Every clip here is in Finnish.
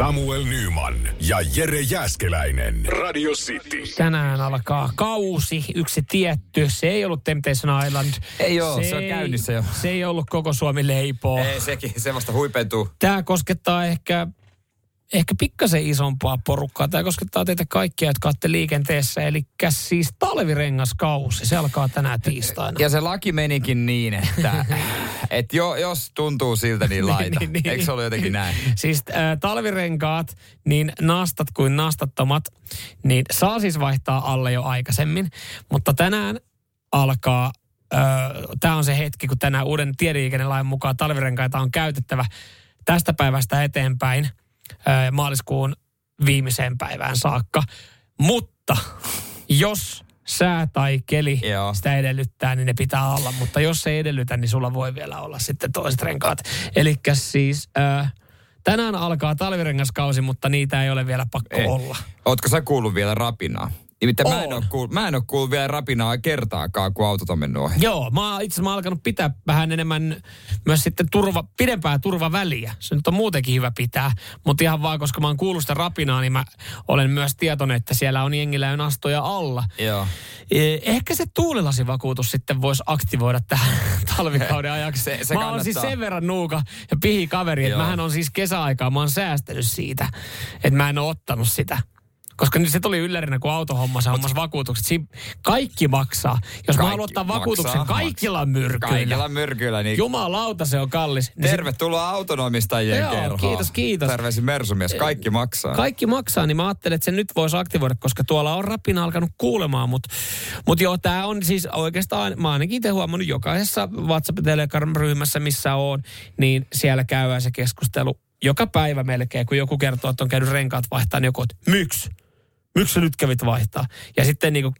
Samuel Nyman ja Jere Jäskeläinen. Radio City. Tänään alkaa kausi, yksi tietty. Se ei ollut Temptation Island. Ei oo, se on käynnissä jo. Se ei ollut koko Suomi leipoo. Ei, sekin, se vasta huipentuu. Tämä koskettaa ehkä ehkä pikkasen isompaa porukkaa. Tämä koskettaa teitä kaikkia, jotka olette liikenteessä. Eli siis talvirengaskausi, se alkaa tänään tiistaina. Ja se laki menikin niin, että et jo, jos tuntuu siltä, niin laita. niin, niin, Eikö se ollut jotenkin näin? Siis äh, talvirenkaat, niin nastat kuin nastattomat, niin saa siis vaihtaa alle jo aikaisemmin. Mutta tänään alkaa tämä on se hetki, kun tänään uuden tiedeliikennelain mukaan talvirenkaita on käytettävä tästä päivästä eteenpäin – maaliskuun viimeiseen päivään saakka. Mutta jos sää tai keli Joo. sitä edellyttää, niin ne pitää olla. Mutta jos se ei edellytä, niin sulla voi vielä olla sitten toiset renkaat. Eli siis äh, tänään alkaa talvirengaskausi, mutta niitä ei ole vielä pakko ei. olla. Ootko sä kuullut vielä rapinaa? Nimittäin mä en, ole kuullut, mä en ole kuullut vielä rapinaa kertaakaan, kun autot on mennyt ohi. Joo, mä oon itse asiassa alkanut pitää vähän enemmän myös sitten turva, pidempää turvaväliä. Se nyt on muutenkin hyvä pitää, mutta ihan vaan, koska mä oon kuullut sitä rapinaa, niin mä olen myös tietoinen, että siellä on jengillä jo nastoja alla. Joo. E, ehkä se tuulilasivakuutus sitten voisi aktivoida tähän talvikauden ajaksi. Se, se mä oon siis sen verran nuuka ja pihi kaveri, että mähän on siis kesäaikaa, mä oon säästänyt siitä, että mä en ole ottanut sitä. Koska nyt se tuli yllärinä, kun autohommassa hommas vakuutukset. Siin kaikki maksaa. Jos kaikki mä haluan ottaa vakuutuksen maksaa, kaikilla myrkyillä. Kaikilla myrkyillä. Niin... Jumalauta, se on kallis. Niin Tervetuloa sit... autonomistajien Joo, kerhoon. kiitos, kiitos. Terveisin Mersumies, kaikki maksaa. Kaikki maksaa, niin mä ajattelin, että se nyt voisi aktivoida, koska tuolla on rapina alkanut kuulemaan. Mutta mut joo, tämä on siis oikeastaan, mä ainakin itse huomannut jokaisessa WhatsApp Telegram-ryhmässä, missä on, niin siellä käydään se keskustelu joka päivä melkein, kun joku kertoo, että on käynyt renkaat vaihtaa, niin joku, että miksi? Miksi sä nyt kävit vaihtaa? Ja sitten niin kuin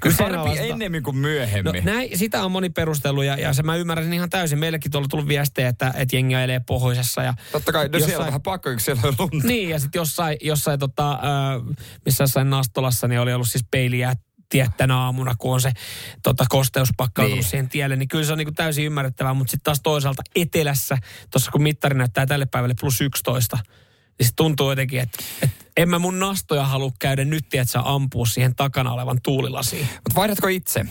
Kyllä parempi ennemmin kuin myöhemmin. No, näin, sitä on moni perustellut ja, ja se mä ymmärrän ihan täysin. Meillekin tuolla tullut viestejä, että, että jengi ajelee pohjoisessa. Ja Totta kai, no jossain, siellä on vähän pakko, kun siellä on lunta. Niin, ja sitten jossain, jossain tota, äh, missä jossain Nastolassa, niin oli ollut siis peiliä tiettänä aamuna, kun on se tota, kosteus pakkautunut niin. siihen tielle, niin kyllä se on niin kuin täysin ymmärrettävää, mutta sitten taas toisaalta etelässä, tuossa kun mittari näyttää tälle päivälle plus 11, niin se tuntuu jotenkin, että, että en mä mun nastoja halua käydä nyt, että sä ampuu siihen takana olevan tuulilasiin. Mutta vaihdatko itse?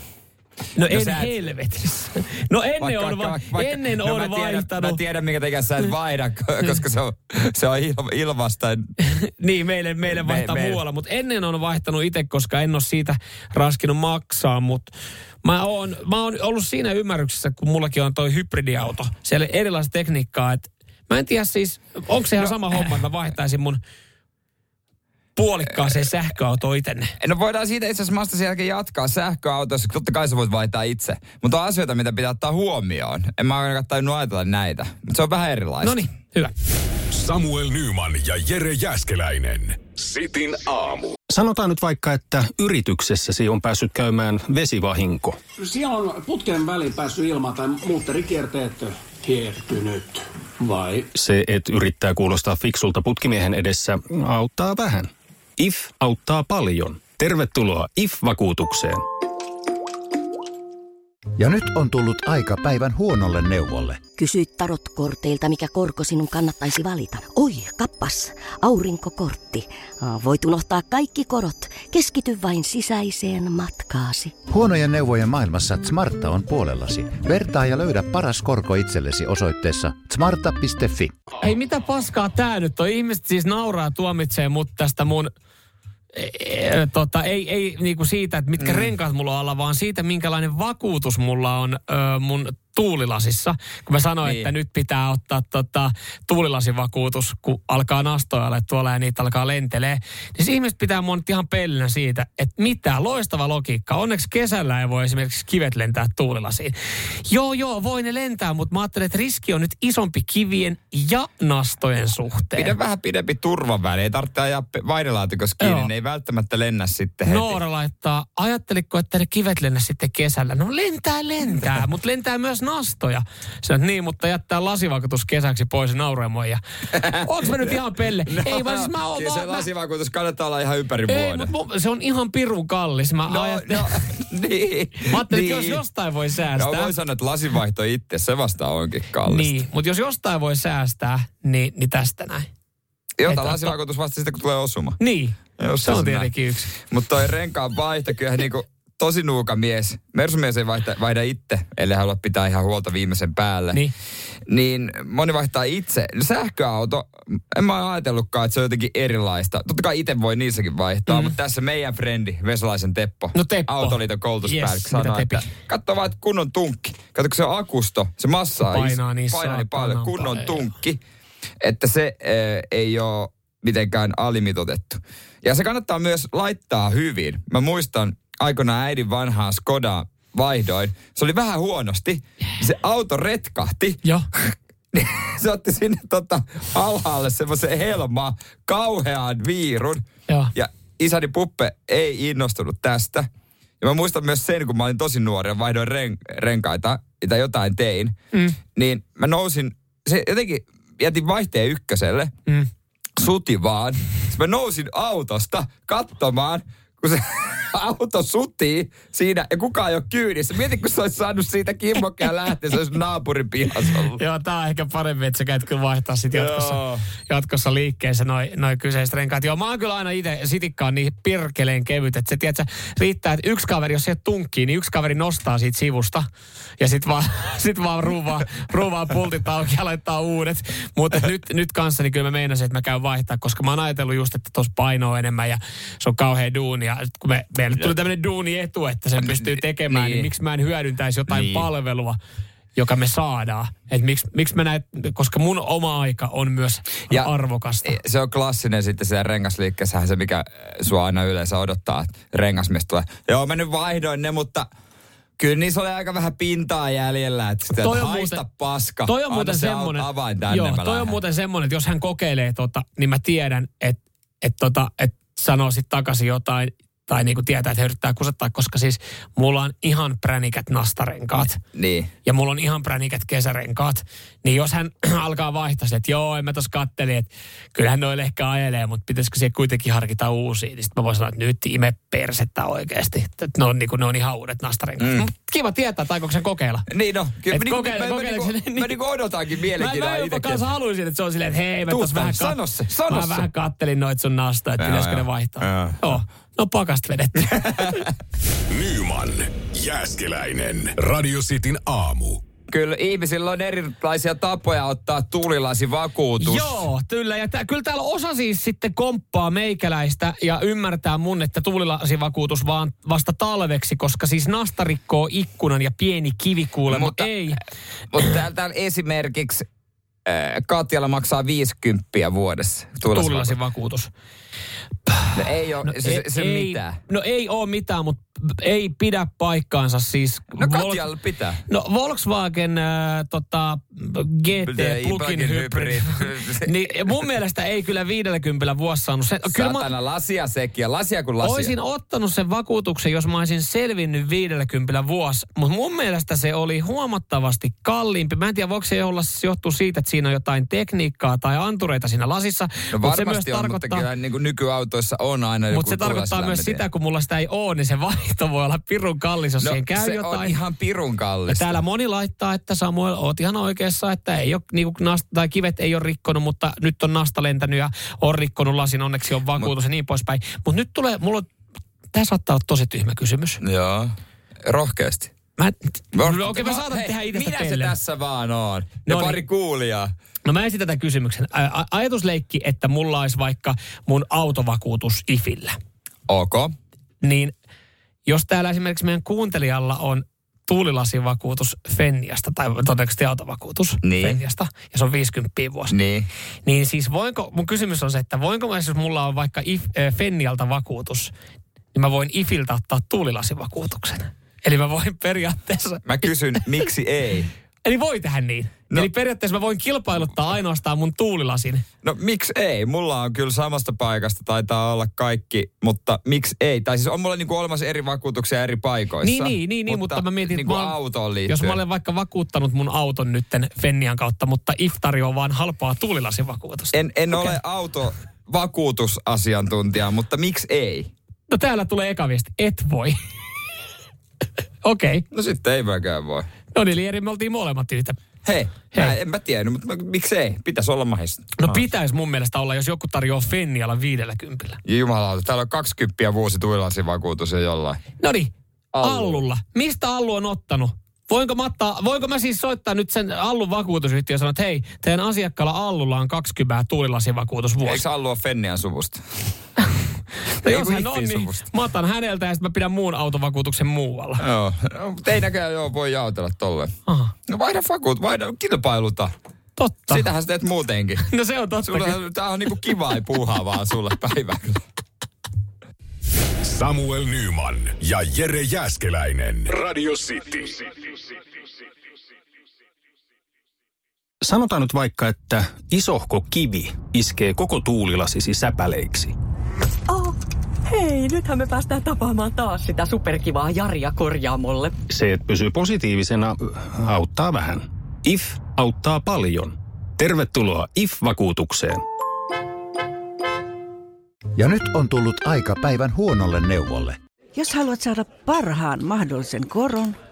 No en et... helvetissä. No ennen vaikka, on, va- vaikka, ennen no on mä tiedän, vaihtanut. Mä tiedän, minkä takia sä et vaihda, koska se on, se on il, ilmasta. niin, meille, meille vaihtaa me, muualla. Mutta ennen on vaihtanut itse, koska en ole siitä raskinut maksaa. Mutta mä oon, mä oon ollut siinä ymmärryksessä, kun mullakin on toi hybridiauto. Siellä erilaista tekniikkaa, että Mä en tiedä siis, onko se ihan no, sama homma, että mä vaihtaisin mun puolikkaaseen sähköautoon itenne. No voidaan siitä itse asiassa maasta sen jälkeen jatkaa sähköautossa. Totta kai sä voit vaihtaa itse. Mutta on asioita, mitä pitää ottaa huomioon. En mä ainakaan tainnut ajatella näitä. Mutta se on vähän erilaista. No niin, hyvä. Samuel Nyman ja Jere Jäskeläinen. Sitin aamu. Sanotaan nyt vaikka, että yrityksessäsi on päässyt käymään vesivahinko. Siellä on putken väliin päässyt ilmaan tai muutterikierteet hiertynyt. Vai? Se, että yrittää kuulostaa fiksulta putkimiehen edessä, auttaa vähän. IF auttaa paljon. Tervetuloa IF-vakuutukseen. Ja nyt on tullut aika päivän huonolle neuvolle. Kysyit tarotkorteilta, mikä korko sinun kannattaisi valita. Oi, kappas, aurinkokortti. Voit unohtaa kaikki korot. Keskity vain sisäiseen matkaasi. Huonojen neuvojen maailmassa Smarta on puolellasi. Vertaa ja löydä paras korko itsellesi osoitteessa smarta.fi. Ei mitä paskaa tää nyt on. Ihmiset siis nauraa tuomitsee mut tästä mun tota, ei, ei niinku siitä, että mitkä mm. renkaat mulla on alla, vaan siitä, minkälainen vakuutus mulla on ö, mun tuulilasissa, kun mä sanoin, Niin. että nyt pitää ottaa tota, tuulilasivakuutus, kun alkaa nastojalle tuolla ja niitä alkaa lentelee. Niin se ihmiset pitää nyt ihan pellinä siitä, että mitä loistava logiikka. Onneksi kesällä ei voi esimerkiksi kivet lentää tuulilasiin. Joo, joo, voi ne lentää, mutta mä ajattelen, että riski on nyt isompi kivien ja nastojen suhteen. Pidä vähän pidempi turvaväli. Ei tarvitse ajaa vaidelaatikossa kiinni. Joo. Ne ei välttämättä lennä sitten heti. Noora laittaa, ajatteliko, että ne kivet lennä sitten kesällä? No lentää, lentää, mutta lentää myös nastoja. Sanoit niin, mutta jättää lasivakuutus kesäksi pois nauremoja. Onks mä nyt ihan pelle? Ei vaan siis mä oon Kyllä se vaan... mä- lasivakuutus kannattaa olla ihan ympäri Ei, vuoden. se on ihan pirun kallis. Mä No, ajattelin, no, niin. mä ajattelin että jos niin. jostain voi säästää. No voi sanoa, että lasivaihto itse, se vasta onkin kallista. niin, mutta jos jostain voi säästää, niin, niin tästä näin. Jota Että- lasivakuutus vasta sitten, kun tulee osuma. Niin, Jos se on näin. tietenkin yksi. Mutta toi renkaan vaihto, kyllä niinku tosi nuuka mies. Mersumies ei vaihda, vaihda itse, ellei halua pitää ihan huolta viimeisen päälle. Niin. Niin moni vaihtaa itse. No Sähköauto, en mä ajatellutkaan, että se on jotenkin erilaista. Totta kai itse voi niissäkin vaihtaa, mm. mutta tässä meidän frendi Vesalaisen Teppo, No Teppo. Autoliiton koulutuspäällikkö, Yes, sanoi, että katso vaan, että kunnon tunkki. Kato, kun se on akusto, se massaa Painaa niin painaa niin paljon, kunnon paljon. tunkki, että se äh, ei ole mitenkään alimitotettu. Ja se kannattaa myös laittaa hyvin. Mä muistan aikoinaan äidin vanhaa Skodaa vaihdoin. Se oli vähän huonosti. Se auto retkahti. Joo. Se otti sinne tota alhaalle semmoisen helmaa, kauhean viirun. Joo. Ja isäni Puppe ei innostunut tästä. Ja mä muistan myös sen, kun mä olin tosi nuori ja vaihdoin ren, renkaita tai jotain tein. Mm. Niin mä nousin, se jotenkin jätin vaihteen ykköselle. Mm. Suti vaan. Sitten mä nousin autosta katsomaan, kun se auto sutii siinä ja kukaan ei ole kyydissä. Mieti, kun se olisi saanut siitä kimmokkeen lähteä, se olisi naapurin pihassa ollut. Joo, tää on ehkä parempi, että sä käyt kyllä vaihtaa sit jatkossa, Joo. jatkossa liikkeessä noin noi kyseiset renkaat. Joo, mä oon kyllä aina itse sitikkaan niin pirkeleen kevyt, että se tiedätkö, riittää, että yksi kaveri, jos se tunkkii, niin yksi kaveri nostaa siitä sivusta ja sit vaan, sit vaan ruuvaa, ruuvaa pultit auki ja laittaa uudet. Mutta nyt, nyt kanssa niin kyllä mä meinasin, että mä käyn vaihtaa, koska mä oon ajatellut just, että tuossa painoa enemmän ja se on kauhean duuni. Ja kun me, meille tuli tämmöinen duuni etu, että sen pystyy tekemään, niin, Niin. miksi mä en hyödyntäisi jotain Niin. palvelua, joka me saadaan. Että miksi, miksi mä näet, koska mun oma aika on myös ja, arvokasta. Se on klassinen sitten siellä rengasliikkeessähän se, mikä sua aina yleensä odottaa, että rengasmies tulee. Joo, mä nyt vaihdoin ne, mutta kyllä niissä oli aika vähän pintaa jäljellä. Että sitä, Toi että on haista muuten- paska. Toi on muuten se semmoinen, Avain tänne, joo, toi on lähden. muuten semmoinen, että jos hän kokeilee tota, niin mä tiedän, että et tota, et sanoo sitten takaisin jotain, tai niinku tietää, että he yrittää kusettaa, koska siis mulla on ihan pränikät nastarenkaat. Niin. ja mulla on ihan pränikät kesärenkaat, niin jos hän alkaa vaihtaa sille, että joo, en mä tossa kattelin, että kyllähän noille ehkä ajelee, mutta pitäisikö se kuitenkin harkita uusia, niin sitten mä voin sanoa, että nyt ime persettä oikeasti. Että ne on, niinku, ne on ihan uudet nastarenkaat. Mm. Kiva tietää, tai onko sen kokeilla. Niin no, kyllä Et mä, niinku, kokeile- mä, mä, kokeileeko niinku, se- mä niinku odotankin Mä, mielenkiinnolla mä jopa itsekin. kanssa haluaisin, että se on silleen, että hei, mä tänne, vähän, sano se, sano mä se. vähän kattelin noit sun nasta, että pitäisikö ne vaihtaa. Joo. Joo. No pakasta vedetty. Nyman, Jääskeläinen, Radio Cityn aamu. Kyllä ihmisillä on erilaisia tapoja ottaa tuulilasivakuutus. Joo, kyllä. Ja tää, kyllä täällä osa siis sitten komppaa meikäläistä ja ymmärtää mun, että tuulilasivakuutus vaan vasta talveksi, koska siis nasta rikkoo ikkunan ja pieni kivi kuule, mutta ei. Mutta täällä, täällä esimerkiksi äh, Katjalla maksaa 50 vuodessa tuulilasivakuutus. No ei ole, no, se, se, se ei, mitään. No ei oo mitään, mutta ei pidä paikkaansa siis. No Vol- Katjalla pitää. No Volkswagen äh, tota, GT Plug-in hybrid. niin mun mielestä ei kyllä 50 vuosi saanut sen. Kyllä mä, Satana, lasia sekin ja lasia kuin lasia. Olisin ottanut sen vakuutuksen, jos mä olisin selvinnyt 50 vuosi, mutta mun mielestä se oli huomattavasti kalliimpi. Mä en tiedä, voiko se olla johtuu siitä, että siinä on jotain tekniikkaa tai antureita siinä lasissa. No mut se varmasti myös on, mutta tarkoittaa, kyllä niin kuin nykyautoissa on aina joku mutta se tarkoittaa myös sitä, kun mulla sitä ei ole, niin se vaihto voi olla pirun kallis, jos no, siihen käy se jotain. on ihan pirun Ja kallista. täällä moni laittaa, että Samuel, oot ihan oikeassa, että ei ole, niinku, nasta, tai kivet ei ole rikkonut, mutta nyt on nasta lentänyt ja on rikkonut lasin, onneksi on vakuutus ja niin poispäin. Mutta nyt tulee, mulla on, tämä saattaa olla tosi tyhmä kysymys. Joo, rohkeasti. Mä, no, okei, mä saatan Hei, tehdä itsestä Minä se pellen. tässä vaan on. Ja No niin. pari kuulijaa. No mä esitän tämän kysymyksen. A- ajatusleikki, että mulla olisi vaikka mun autovakuutus IFillä. Ok. Niin jos täällä esimerkiksi meidän kuuntelijalla on tuulilasivakuutus Fenniasta, tai todennäköisesti autovakuutus Niin. Fenniasta, ja se on 50 vuosi. Niin. Niin siis voinko, mun kysymys on se, että voinko mä, jos mulla on vaikka if, äh, Fennialta vakuutus, niin mä voin Ifiltä ottaa tuulilasivakuutuksen. Eli mä voin periaatteessa, Mä kysyn, miksi ei? eli voi tehdä niin. No. Eli periaatteessa mä voin kilpailuttaa ainoastaan mun tuulilasin. No miksi ei? Mulla on kyllä samasta paikasta taitaa olla kaikki, mutta miksi ei? Tai siis on mulla niinku olemassa eri vakuutuksia eri paikoissa. Niin, niin, niin, niin mutta, mä mietin, niinku mä oon- autoon liittyen. jos mä olen vaikka vakuuttanut mun auton nytten Fennian kautta, mutta IF tarjoaa vaan halpaa tuulilasivakuutusta. En, en Okei. ole autovakuutusasiantuntija, mutta miksi ei? No täällä tulee eka viesti, et voi. Okei. Okay. No sitten ei mäkään voi. No niin, eli eri me oltiin molemmat yhtä. Hei, Hei. Mä, en mä tiennyt, mutta mä- miksi ei? Pitäisi olla mahdollista. No pitäisi mun mielestä olla, jos joku tarjoaa Fennialla viidellä kympillä. Jumalauta, täällä on 20 vuosi tuilasivakuutus ja jollain. No niin, Allu. Allulla. Mistä Allu on ottanut? Voinko mä, ottaa, voinko mä siis soittaa nyt sen Allun vakuutusyhtiön ja sanoa, että hei, teidän asiakkaalla Allulla on 20 tuulilasivakuutus vuosi. Eikö Allu ole Fennian suvusta? No jos hän on, niin mä otan häneltä ja sitten mä pidän muun autovakuutuksen muualla. Joo. No, ei näköjään joo voi jaotella tolleen. Aha, No vaihda vakuut, vaihda kilpailuta. totta. Sitähän sä teet muutenkin. No se on totta. Sulla, tää on niinku kiva ei puuhaa vaan sulle päivällä. Samuel Nyman ja Jere Jäskeläinen. Radio City. Sanotaan nyt vaikka, että isohko kivi iskee koko tuulilasisi säpäleiksi. Oh, hei, nythän me päästään tapaamaan taas sitä superkivaa Jaria korjaamolle. Se, että pysyy positiivisena, auttaa vähän. IF auttaa paljon. Tervetuloa IF-vakuutukseen. Ja nyt on tullut aika päivän huonolle neuvolle. Jos haluat saada parhaan mahdollisen koron,